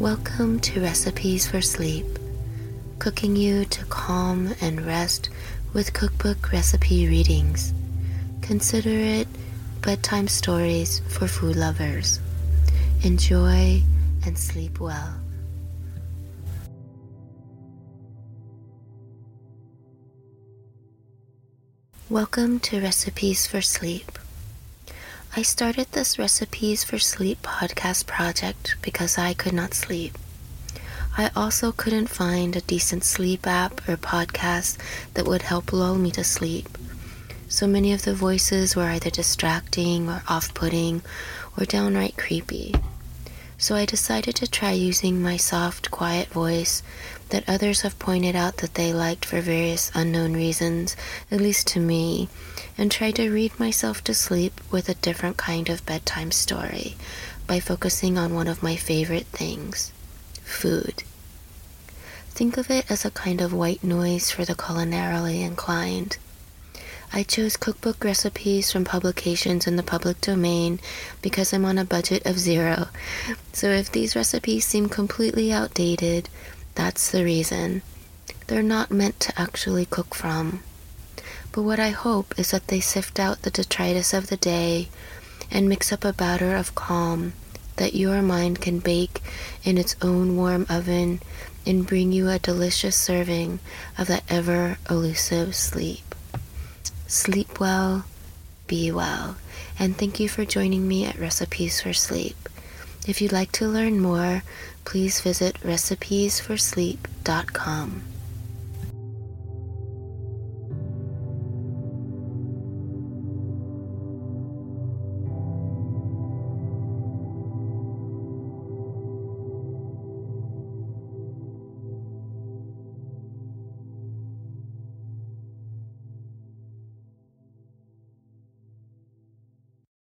Welcome to Recipes for Sleep, cooking you to calm and rest with cookbook recipe readings. Consider it bedtime stories for food lovers. Enjoy and sleep well. Welcome to Recipes for Sleep. I started this Recipes for Sleep podcast project because I could not sleep. I also couldn't find a decent sleep app or podcast that would help lull me to sleep. So many of the voices were either distracting or off putting or downright creepy. So I decided to try using my soft, quiet voice that others have pointed out that they liked for various unknown reasons, at least to me, and try to read myself to sleep with a different kind of bedtime story by focusing on one of my favorite things food. Think of it as a kind of white noise for the culinarily inclined. I chose cookbook recipes from publications in the public domain because I'm on a budget of zero. So if these recipes seem completely outdated, that's the reason. They're not meant to actually cook from. But what I hope is that they sift out the detritus of the day and mix up a batter of calm that your mind can bake in its own warm oven and bring you a delicious serving of that ever elusive sleep. Sleep well, be well, and thank you for joining me at Recipes for Sleep. If you'd like to learn more, please visit recipesforsleep.com.